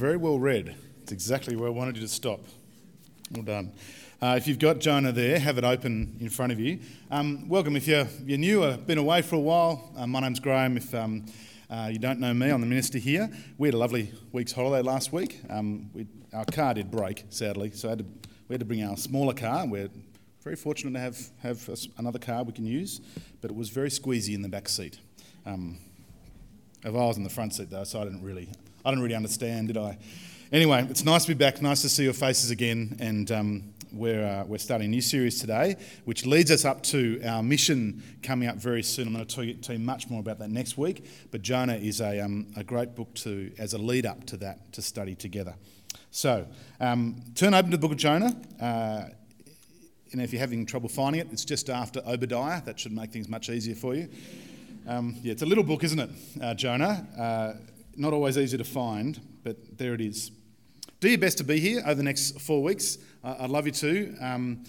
very well read. It's exactly where I wanted you to stop. Well done. Uh, if you've got Jonah there, have it open in front of you. Um, welcome. If you're, you're new or been away for a while, uh, my name's Graham. If um, uh, you don't know me, I'm the minister here. We had a lovely week's holiday last week. Um, we, our car did break, sadly, so to, we had to bring our smaller car. We're very fortunate to have, have another car we can use, but it was very squeezy in the back seat. If I was in the front seat though, so I didn't really, I don't really understand, did I? Anyway, it's nice to be back. Nice to see your faces again, and um, we're uh, we're starting a new series today, which leads us up to our mission coming up very soon. I'm going to tell you, much more about that next week. But Jonah is a um, a great book to as a lead up to that to study together. So um, turn open to the book of Jonah. Uh, know, if you're having trouble finding it, it's just after Obadiah. That should make things much easier for you. Um, yeah, it's a little book, isn't it, uh, Jonah? Uh, not always easy to find, but there it is. Do your best to be here over the next four weeks. Uh, I'd love you to. Um,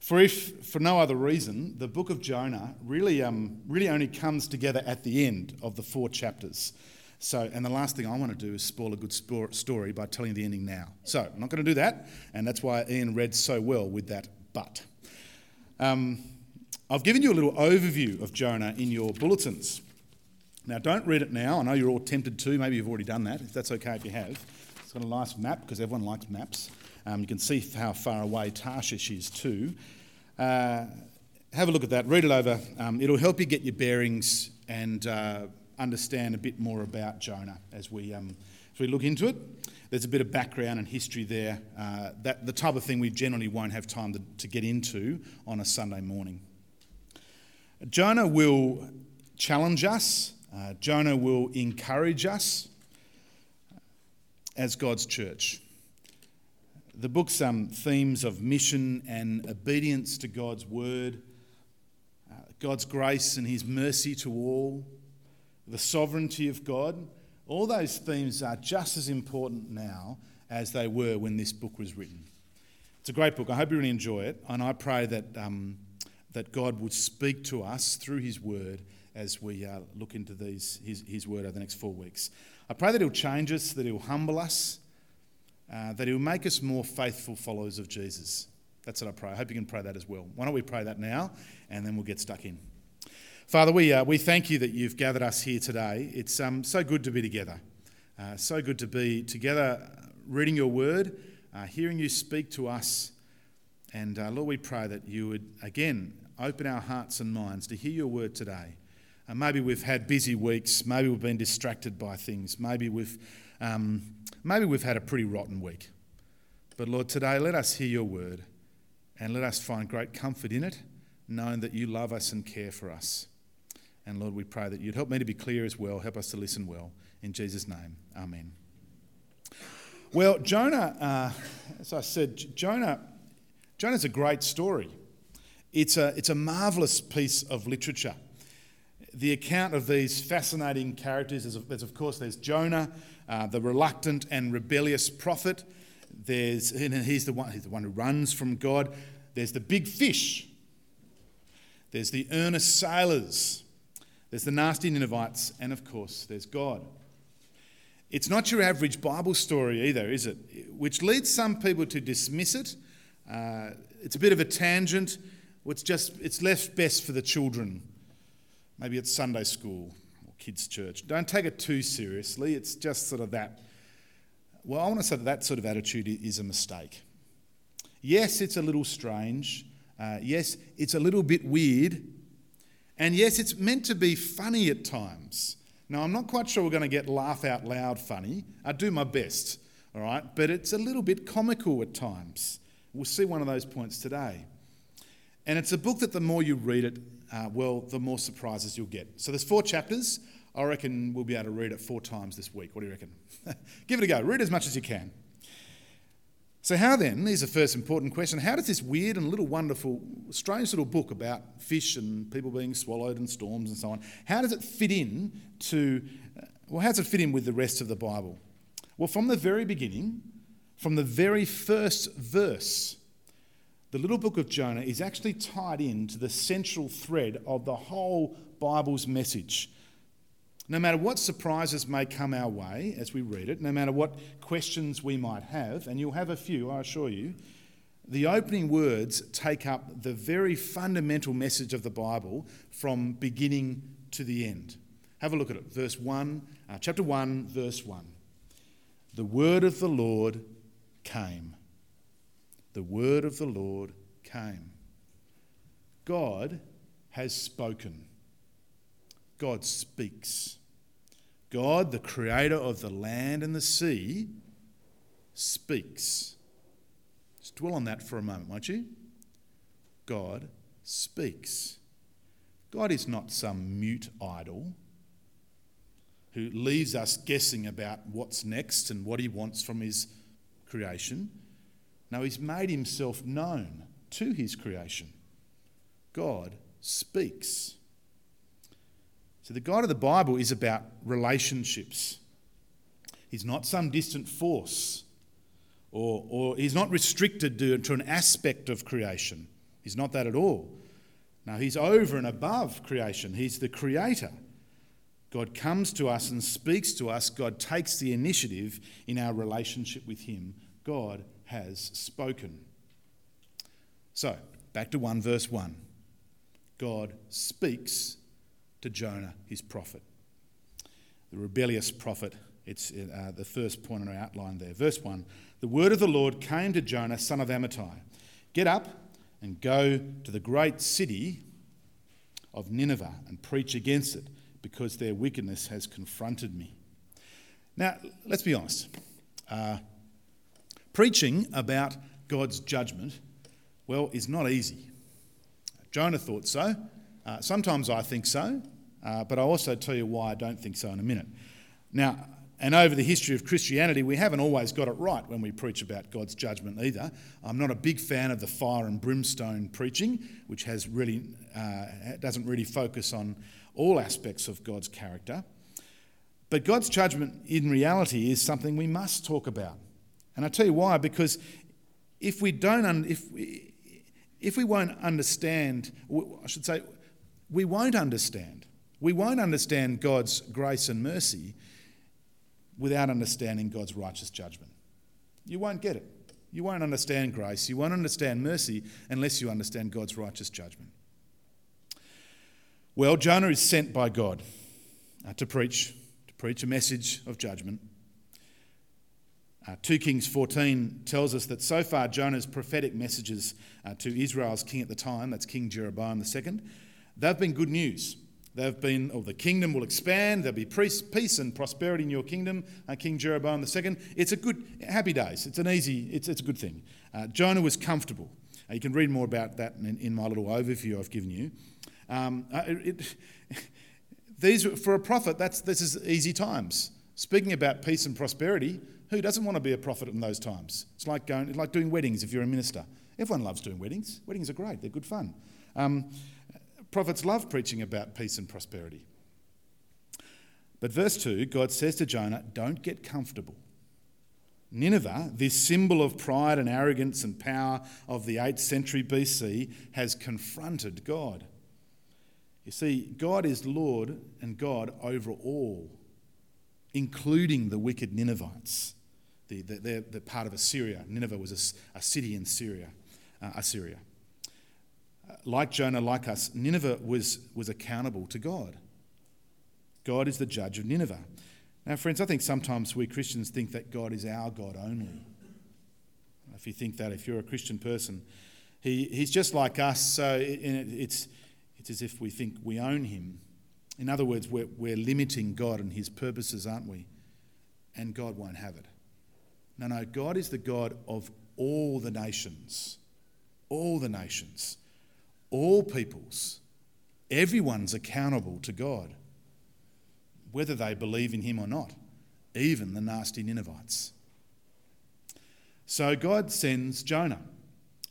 for if for no other reason, the book of Jonah really, um, really only comes together at the end of the four chapters. So, and the last thing I want to do is spoil a good story by telling the ending now. So, I'm not going to do that, and that's why Ian read so well with that but. Um, I've given you a little overview of Jonah in your bulletins. Now, don't read it now. I know you're all tempted to. Maybe you've already done that, if that's okay if you have. It's got a nice map because everyone likes maps. Um, you can see how far away Tarshish is too. Uh, have a look at that, read it over. Um, it'll help you get your bearings and uh, understand a bit more about Jonah as we, um, as we look into it. There's a bit of background and history there, uh, that the type of thing we generally won't have time to, to get into on a Sunday morning. Jonah will challenge us, uh, Jonah will encourage us as God's church. The book's um, themes of mission and obedience to God's word, uh, God's grace and his mercy to all, the sovereignty of God, all those themes are just as important now as they were when this book was written. It's a great book. I hope you really enjoy it, and I pray that. Um, that God would speak to us through His Word as we uh, look into these, his, his Word over the next four weeks. I pray that He'll change us, that He'll humble us, uh, that He'll make us more faithful followers of Jesus. That's what I pray. I hope you can pray that as well. Why don't we pray that now, and then we'll get stuck in. Father, we, uh, we thank you that you've gathered us here today. It's um, so good to be together. Uh, so good to be together, reading your word, uh, hearing you speak to us. And uh, Lord, we pray that you would, again, open our hearts and minds to hear your word today. Uh, maybe we've had busy weeks. Maybe we've been distracted by things. Maybe we've, um, maybe we've had a pretty rotten week. But Lord, today let us hear your word and let us find great comfort in it, knowing that you love us and care for us. And Lord, we pray that you'd help me to be clear as well, help us to listen well. In Jesus' name, amen. Well, Jonah, uh, as I said, Jonah, Jonah's a great story. It's a, it's a marvellous piece of literature. The account of these fascinating characters is, of course, there's Jonah, uh, the reluctant and rebellious prophet. There's, he's, the one, he's the one who runs from God. There's the big fish. There's the earnest sailors. There's the nasty Ninevites. And, of course, there's God. It's not your average Bible story either, is it? Which leads some people to dismiss it. Uh, it's a bit of a tangent. It's just it's left best for the children. Maybe it's Sunday school or kids' church. Don't take it too seriously. It's just sort of that. Well, I want to say that that sort of attitude is a mistake. Yes, it's a little strange. Uh, yes, it's a little bit weird. And yes, it's meant to be funny at times. Now, I'm not quite sure we're going to get laugh out loud funny. I do my best, all right? But it's a little bit comical at times. We'll see one of those points today. And it's a book that the more you read it, uh, well, the more surprises you'll get. So there's four chapters. I reckon we'll be able to read it four times this week. What do you reckon? Give it a go. Read as much as you can. So, how then, here's the first important question how does this weird and little wonderful, strange little book about fish and people being swallowed and storms and so on, how does it fit in to, uh, well, how does it fit in with the rest of the Bible? Well, from the very beginning, from the very first verse, the little book of Jonah is actually tied into the central thread of the whole Bible's message. No matter what surprises may come our way as we read it, no matter what questions we might have, and you'll have a few, I assure you, the opening words take up the very fundamental message of the Bible from beginning to the end. Have a look at it. Verse 1, uh, chapter 1, verse 1. The word of the Lord came. The word of the Lord came. God has spoken. God speaks. God, the creator of the land and the sea, speaks. Just dwell on that for a moment, won't you? God speaks. God is not some mute idol who leaves us guessing about what's next and what he wants from his creation. No, he's made himself known to his creation. God speaks. So, the God of the Bible is about relationships. He's not some distant force, or, or he's not restricted to, to an aspect of creation. He's not that at all. No, he's over and above creation. He's the creator. God comes to us and speaks to us. God takes the initiative in our relationship with Him. God has spoken. So, back to 1 verse 1. God speaks to Jonah, his prophet. The rebellious prophet, it's uh, the first point on our outline there. Verse 1 The word of the Lord came to Jonah, son of Amittai Get up and go to the great city of Nineveh and preach against it because their wickedness has confronted me. Now, let's be honest. Uh, preaching about God's judgment, well, is not easy. Jonah thought so. Uh, sometimes I think so, uh, but I'll also tell you why I don't think so in a minute. Now, and over the history of Christianity, we haven't always got it right when we preach about God's judgment either. I'm not a big fan of the fire and brimstone preaching, which has really uh, doesn't really focus on all aspects of God's character. But God's judgment in reality is something we must talk about. And I tell you why, because if we don't, un- if, we, if we won't understand, I should say, we won't understand. We won't understand God's grace and mercy without understanding God's righteous judgment. You won't get it. You won't understand grace. You won't understand mercy unless you understand God's righteous judgment. Well, Jonah is sent by God uh, to preach, to preach a message of judgment. Uh, 2 Kings 14 tells us that so far Jonah's prophetic messages uh, to Israel's king at the time, that's King Jeroboam II, they've been good news. They've been, or the kingdom will expand, there'll be peace and prosperity in your kingdom, uh, King Jeroboam II. It's a good, happy days. It's an easy, it's, it's a good thing. Uh, Jonah was comfortable. Uh, you can read more about that in, in my little overview I've given you. Um, uh, it, these, for a prophet, that's, this is easy times. Speaking about peace and prosperity, who doesn't want to be a prophet in those times? It's like, going, it's like doing weddings if you're a minister. Everyone loves doing weddings. Weddings are great, they're good fun. Um, prophets love preaching about peace and prosperity. But verse 2, God says to Jonah, Don't get comfortable. Nineveh, this symbol of pride and arrogance and power of the 8th century BC, has confronted God. You see, God is Lord and God over all, including the wicked Ninevites. The, the, they're, they're part of Assyria. Nineveh was a, a city in Syria, uh, Assyria. Uh, like Jonah, like us, Nineveh was, was accountable to God. God is the judge of Nineveh. Now, friends, I think sometimes we Christians think that God is our God only. If you think that, if you're a Christian person, he, he's just like us, so it, it's, it's as if we think we own him. In other words, we're, we're limiting God and his purposes, aren't we? And God won't have it. No, no, God is the God of all the nations. All the nations. All peoples. Everyone's accountable to God, whether they believe in him or not, even the nasty Ninevites. So God sends Jonah.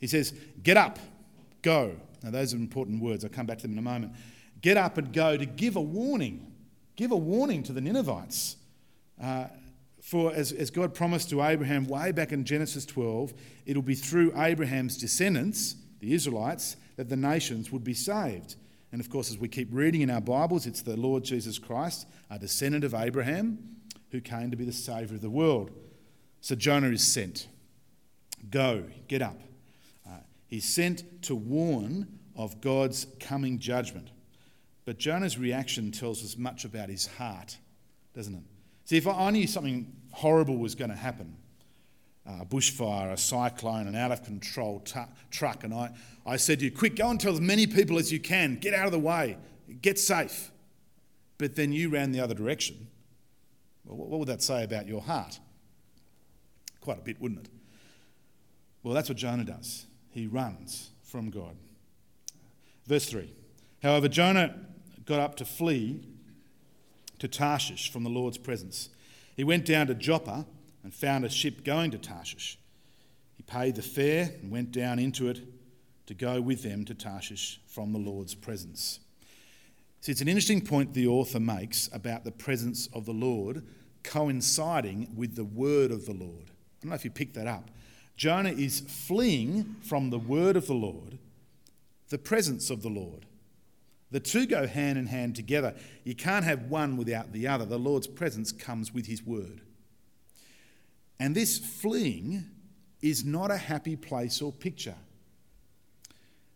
He says, Get up, go. Now, those are important words. I'll come back to them in a moment. Get up and go to give a warning. Give a warning to the Ninevites. Uh, for as, as God promised to Abraham way back in Genesis 12, it'll be through Abraham's descendants, the Israelites, that the nations would be saved. And of course, as we keep reading in our Bibles, it's the Lord Jesus Christ, a descendant of Abraham, who came to be the Saviour of the world. So Jonah is sent. Go, get up. Uh, he's sent to warn of God's coming judgment. But Jonah's reaction tells us much about his heart, doesn't it? See, if I knew something horrible was going to happen, uh, a bushfire, a cyclone, an out of control t- truck, and I, I said to you, quick, go and tell as many people as you can, get out of the way, get safe. But then you ran the other direction. Well, what would that say about your heart? Quite a bit, wouldn't it? Well, that's what Jonah does. He runs from God. Verse 3 However, Jonah got up to flee to Tarshish from the Lord's presence. He went down to Joppa and found a ship going to Tarshish. He paid the fare and went down into it to go with them to Tarshish from the Lord's presence. See, it's an interesting point the author makes about the presence of the Lord coinciding with the word of the Lord. I don't know if you picked that up. Jonah is fleeing from the word of the Lord, the presence of the Lord. The two go hand in hand together. You can't have one without the other. The Lord's presence comes with his word. And this fleeing is not a happy place or picture.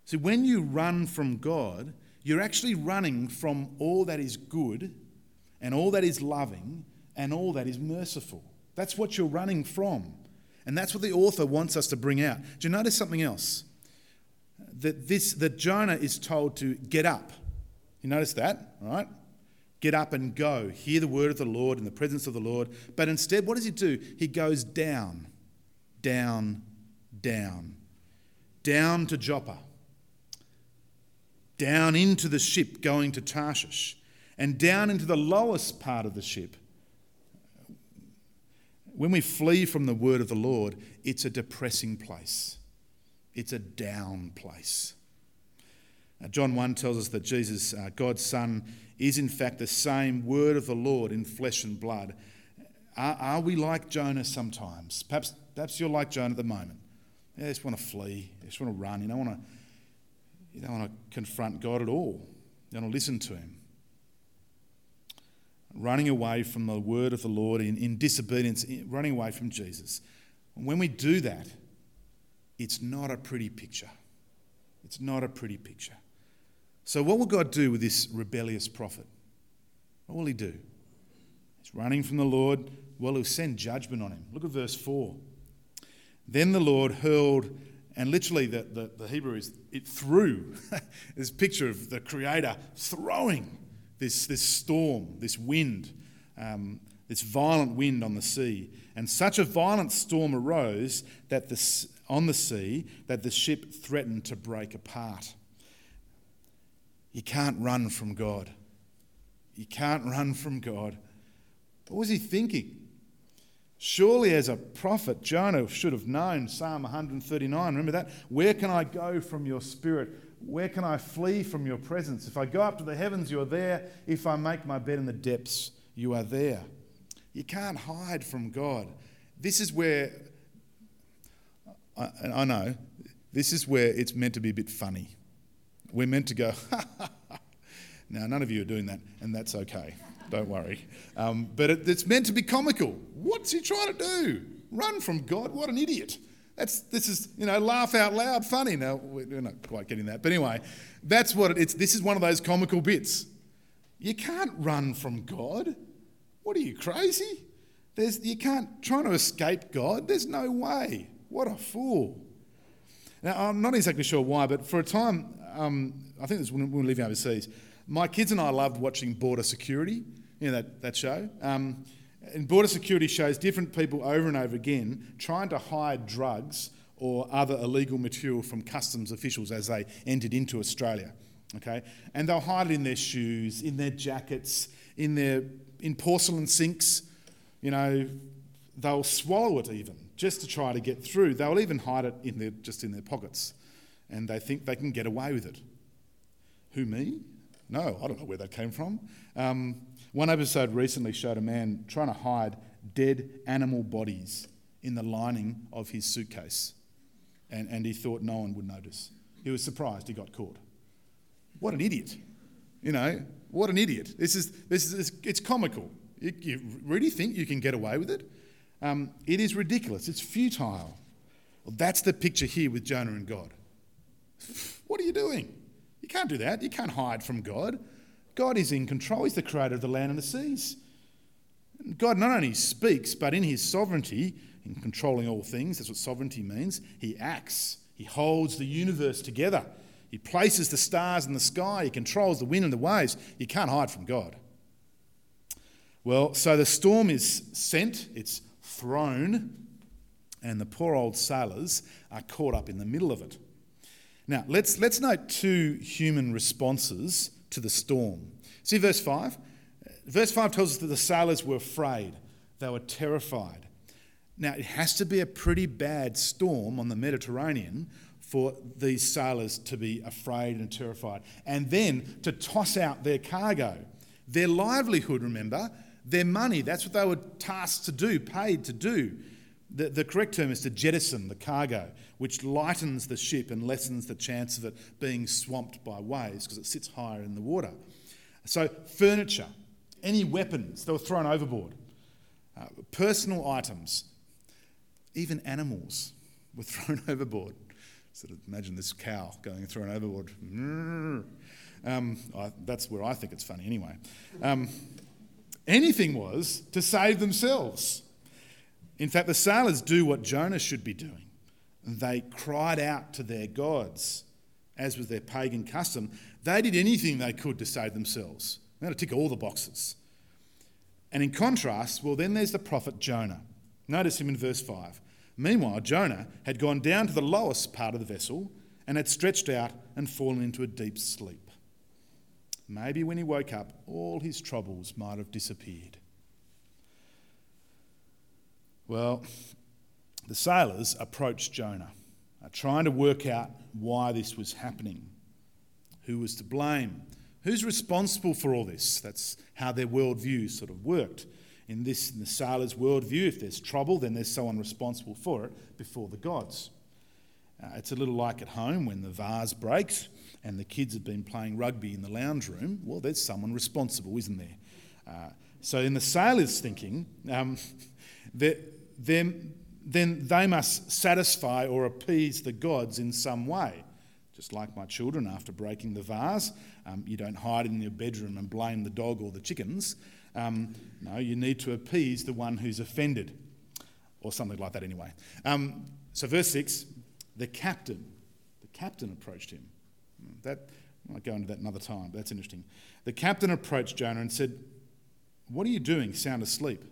See, when you run from God, you're actually running from all that is good and all that is loving and all that is merciful. That's what you're running from. And that's what the author wants us to bring out. Do you notice something else? That this that Jonah is told to get up. You notice that, right? Get up and go. Hear the word of the Lord in the presence of the Lord. But instead, what does he do? He goes down, down, down, down to Joppa, down into the ship going to Tarshish, and down into the lowest part of the ship. When we flee from the word of the Lord, it's a depressing place, it's a down place. Uh, John 1 tells us that Jesus, uh, God's Son, is in fact the same word of the Lord in flesh and blood. Are, are we like Jonah sometimes? Perhaps, perhaps you're like Jonah at the moment. You just want to flee, you just want to run, you don't want to, you don't want to confront God at all, you don't want to listen to Him. Running away from the word of the Lord in, in disobedience, running away from Jesus. When we do that, it's not a pretty picture. It's not a pretty picture. So, what will God do with this rebellious prophet? What will he do? He's running from the Lord. Well, he'll send judgment on him. Look at verse 4. Then the Lord hurled, and literally the, the, the Hebrew is it threw this picture of the Creator throwing this, this storm, this wind, um, this violent wind on the sea. And such a violent storm arose that the, on the sea that the ship threatened to break apart. You can't run from God. You can't run from God. What was he thinking? Surely, as a prophet, Jonah should have known Psalm 139. Remember that? Where can I go from your spirit? Where can I flee from your presence? If I go up to the heavens, you are there. If I make my bed in the depths, you are there. You can't hide from God. This is where, I, I know, this is where it's meant to be a bit funny. We're meant to go, now, none of you are doing that, and that's okay. Don't worry. Um, but it, it's meant to be comical. What's he trying to do? Run from God? What an idiot. That's, this is, you know, laugh out loud funny. Now, we're not quite getting that. But anyway, that's what it, it's. This is one of those comical bits. You can't run from God. What are you, crazy? There's, you can't, trying to escape God, there's no way. What a fool. Now, I'm not exactly sure why, but for a time, um, I think this when we were living overseas, my kids and I loved watching Border Security, you know, that, that show. Um, and Border Security shows different people over and over again trying to hide drugs or other illegal material from customs officials as they entered into Australia. Okay? And they'll hide it in their shoes, in their jackets, in their in porcelain sinks. You know, they'll swallow it even just to try to get through. They'll even hide it in their, just in their pockets. And they think they can get away with it. Who, me? No, I don't know where that came from. Um, one episode recently showed a man trying to hide dead animal bodies in the lining of his suitcase. And, and he thought no one would notice. He was surprised he got caught. What an idiot. You know, what an idiot. This is, this is it's comical. You, you really think you can get away with it? Um, it is ridiculous. It's futile. Well, that's the picture here with Jonah and God. What are you doing? You can't do that. You can't hide from God. God is in control. He's the creator of the land and the seas. God not only speaks, but in his sovereignty, in controlling all things, that's what sovereignty means, he acts. He holds the universe together. He places the stars in the sky. He controls the wind and the waves. You can't hide from God. Well, so the storm is sent, it's thrown, and the poor old sailors are caught up in the middle of it. Now, let's, let's note two human responses to the storm. See verse 5? Verse 5 tells us that the sailors were afraid, they were terrified. Now, it has to be a pretty bad storm on the Mediterranean for these sailors to be afraid and terrified, and then to toss out their cargo. Their livelihood, remember, their money, that's what they were tasked to do, paid to do. The, the correct term is to jettison the cargo, which lightens the ship and lessens the chance of it being swamped by waves because it sits higher in the water. So, furniture, any weapons, they were thrown overboard. Uh, personal items, even animals were thrown overboard. Sort of imagine this cow going thrown overboard. Um, I, that's where I think it's funny anyway. Um, anything was to save themselves. In fact, the sailors do what Jonah should be doing. They cried out to their gods, as was their pagan custom. They did anything they could to save themselves. They had to tick all the boxes. And in contrast, well, then there's the prophet Jonah. Notice him in verse 5. Meanwhile, Jonah had gone down to the lowest part of the vessel and had stretched out and fallen into a deep sleep. Maybe when he woke up, all his troubles might have disappeared. Well, the sailors approached Jonah, uh, trying to work out why this was happening. Who was to blame? Who's responsible for all this? That's how their worldview sort of worked. In this, in the sailor's worldview, if there's trouble, then there's someone responsible for it before the gods. Uh, it's a little like at home when the vase breaks and the kids have been playing rugby in the lounge room. Well, there's someone responsible, isn't there? Uh, so, in the sailor's thinking, um, then, then they must satisfy or appease the gods in some way. Just like my children after breaking the vase, um, you don't hide in your bedroom and blame the dog or the chickens. Um, no, you need to appease the one who's offended, or something like that anyway. Um, so, verse 6 the captain, the captain approached him. That, I might go into that another time, but that's interesting. The captain approached Jonah and said, What are you doing, sound asleep?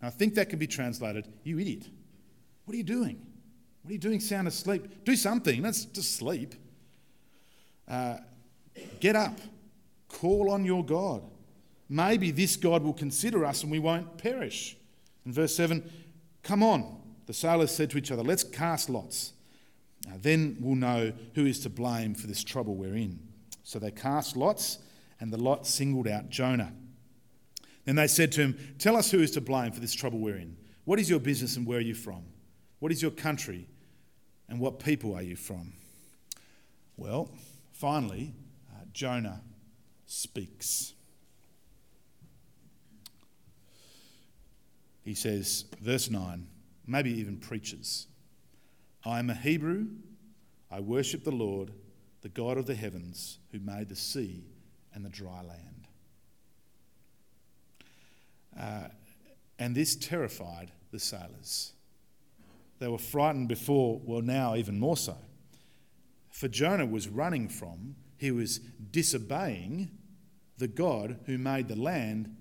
Now, I think that can be translated, You idiot. What are you doing? What are you doing sound asleep? Do something, that's just sleep. Uh, get up, call on your God. Maybe this God will consider us and we won't perish. In verse 7, come on, the sailors said to each other, let's cast lots. Now, then we'll know who is to blame for this trouble we're in. So they cast lots, and the lot singled out Jonah. Then they said to him, Tell us who is to blame for this trouble we're in. What is your business and where are you from? What is your country and what people are you from? Well, finally, uh, Jonah speaks. He says, verse 9, maybe even preaches I am a Hebrew. I worship the Lord, the God of the heavens, who made the sea and the dry land. Uh, and this terrified the sailors. They were frightened before, well, now even more so. For Jonah was running from, he was disobeying the God who made the land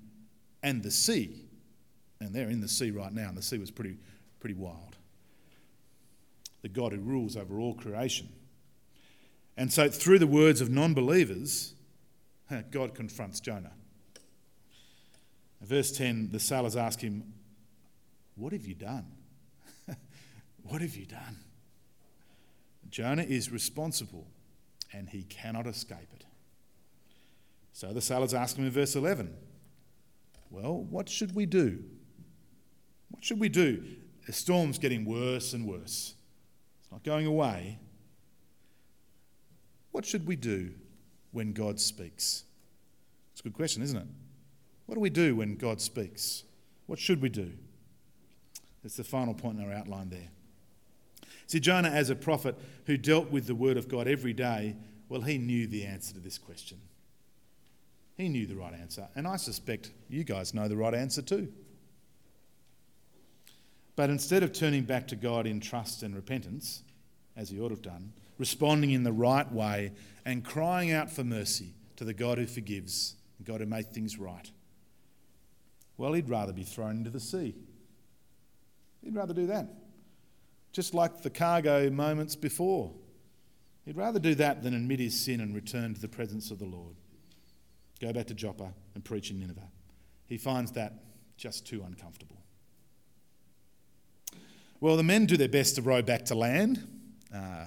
and the sea. And they're in the sea right now, and the sea was pretty, pretty wild. The God who rules over all creation. And so, through the words of non believers, God confronts Jonah. Verse 10 the sailors ask him, What have you done? what have you done? Jonah is responsible and he cannot escape it. So the sailors ask him in verse 11, Well, what should we do? What should we do? The storm's getting worse and worse. It's not going away. What should we do? when God speaks? It's a good question, isn't it? What do we do when God speaks? What should we do? That's the final point in our outline there. See, Jonah, as a prophet who dealt with the word of God every day, well, he knew the answer to this question. He knew the right answer. And I suspect you guys know the right answer too. But instead of turning back to God in trust and repentance, as he ought to have done, responding in the right way and crying out for mercy to the God who forgives, the God who makes things right, well, he'd rather be thrown into the sea. He'd rather do that. Just like the cargo moments before. He'd rather do that than admit his sin and return to the presence of the Lord. Go back to Joppa and preach in Nineveh. He finds that just too uncomfortable. Well, the men do their best to row back to land. Uh,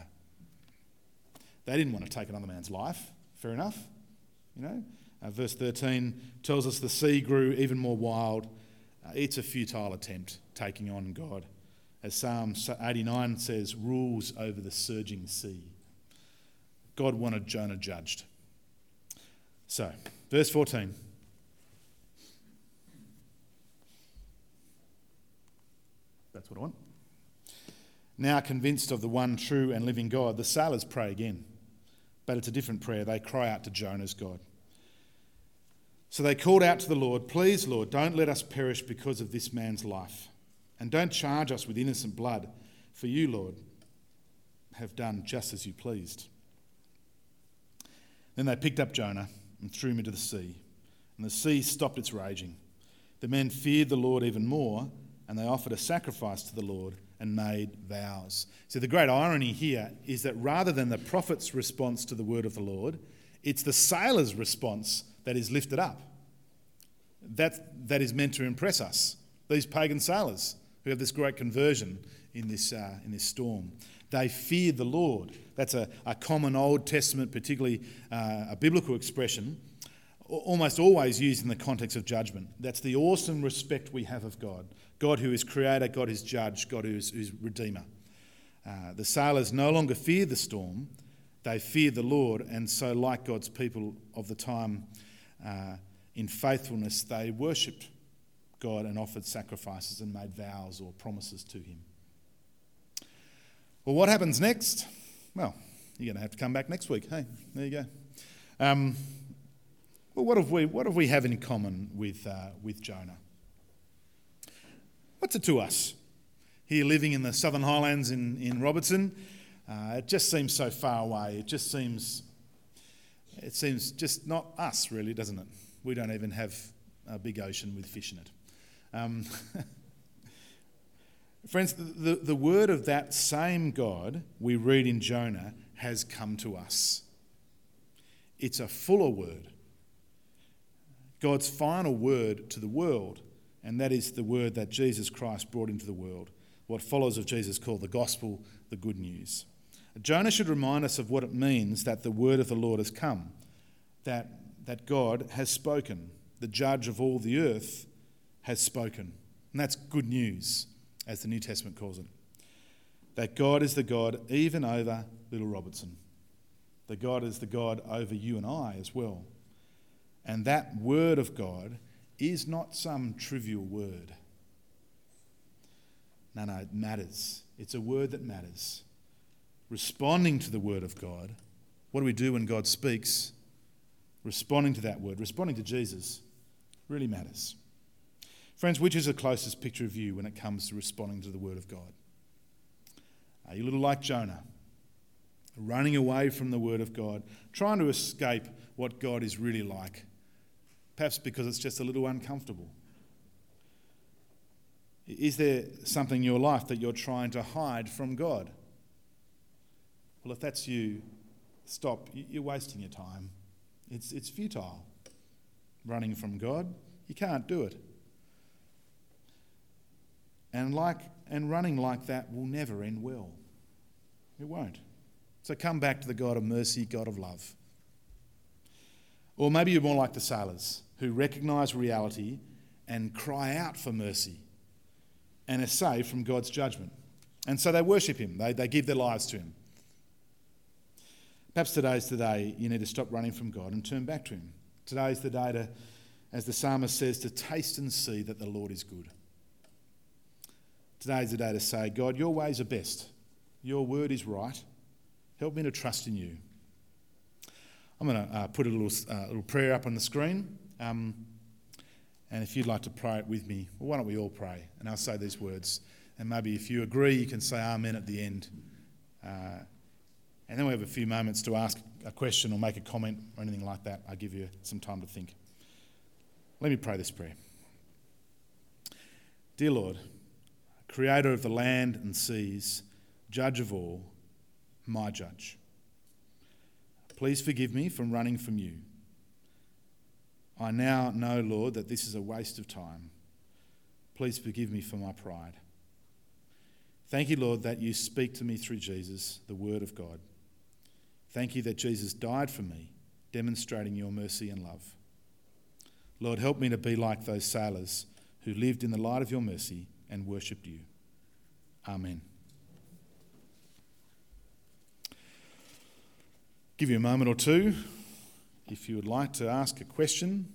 they didn't want to take another man's life. Fair enough. You know, uh, verse 13 tells us the sea grew even more wild. Uh, it's a futile attempt taking on God. As Psalm 89 says, rules over the surging sea. God wanted Jonah judged. So, verse 14. That's what I want. Now convinced of the one true and living God, the sailors pray again. But it's a different prayer. They cry out to Jonah's God. So they called out to the Lord, Please, Lord, don't let us perish because of this man's life. And don't charge us with innocent blood, for you, Lord, have done just as you pleased. Then they picked up Jonah and threw him into the sea, and the sea stopped its raging. The men feared the Lord even more, and they offered a sacrifice to the Lord and made vows. So, the great irony here is that rather than the prophet's response to the word of the Lord, it's the sailor's response that is lifted up. That, that is meant to impress us, these pagan sailors who have this great conversion in this, uh, in this storm. They feared the Lord. That's a, a common Old Testament, particularly uh, a biblical expression, almost always used in the context of judgment. That's the awesome respect we have of God God who is creator, God who is judge, God who is, who is redeemer. Uh, the sailors no longer fear the storm, they fear the Lord, and so, like God's people of the time, uh, in faithfulness, they worshipped God and offered sacrifices and made vows or promises to Him. Well, what happens next? Well, you're going to have to come back next week. Hey, there you go. Um, well, what have we, what have, we have in common with, uh, with Jonah? What's it to us? Here living in the Southern Highlands in, in Robertson, uh, it just seems so far away. It just seems, it seems just not us, really, doesn't it? We don't even have a big ocean with fish in it. Um, friends, the, the word of that same God we read in Jonah has come to us. It's a fuller word. God's final word to the world, and that is the word that Jesus Christ brought into the world, what followers of Jesus call the gospel, the good news. Jonah should remind us of what it means that the word of the Lord has come, that, that God has spoken, the judge of all the earth has spoken. And that's good news, as the New Testament calls it. That God is the God even over little Robertson. That God is the God over you and I as well. And that word of God is not some trivial word. No, no, it matters. It's a word that matters. Responding to the word of God, what do we do when God speaks? Responding to that word, responding to Jesus, really matters. Friends, which is the closest picture of you when it comes to responding to the Word of God? Are you a little like Jonah, running away from the Word of God, trying to escape what God is really like? Perhaps because it's just a little uncomfortable. Is there something in your life that you're trying to hide from God? Well, if that's you, stop. You're wasting your time. It's, it's futile. Running from God, you can't do it. And, like, and running like that will never end well. It won't. So come back to the God of mercy, God of love. Or maybe you're more like the sailors who recognize reality and cry out for mercy and are saved from God's judgment. And so they worship Him, they, they give their lives to Him. Perhaps today's the day you need to stop running from God and turn back to Him. Today's the day to, as the psalmist says, to taste and see that the Lord is good. Today's the day to say, God, your ways are best. Your word is right. Help me to trust in you. I'm going to uh, put a little, uh, little prayer up on the screen. Um, and if you'd like to pray it with me, well, why don't we all pray? And I'll say these words. And maybe if you agree, you can say Amen at the end. Uh, and then we have a few moments to ask a question or make a comment or anything like that. I'll give you some time to think. Let me pray this prayer. Dear Lord, creator of the land and seas, judge of all, my judge, please forgive me from running from you. I now know, Lord, that this is a waste of time. Please forgive me for my pride. Thank you, Lord, that you speak to me through Jesus, the Word of God. Thank you that Jesus died for me, demonstrating your mercy and love. Lord, help me to be like those sailors who lived in the light of your mercy and worshipped you. Amen. Give you a moment or two if you would like to ask a question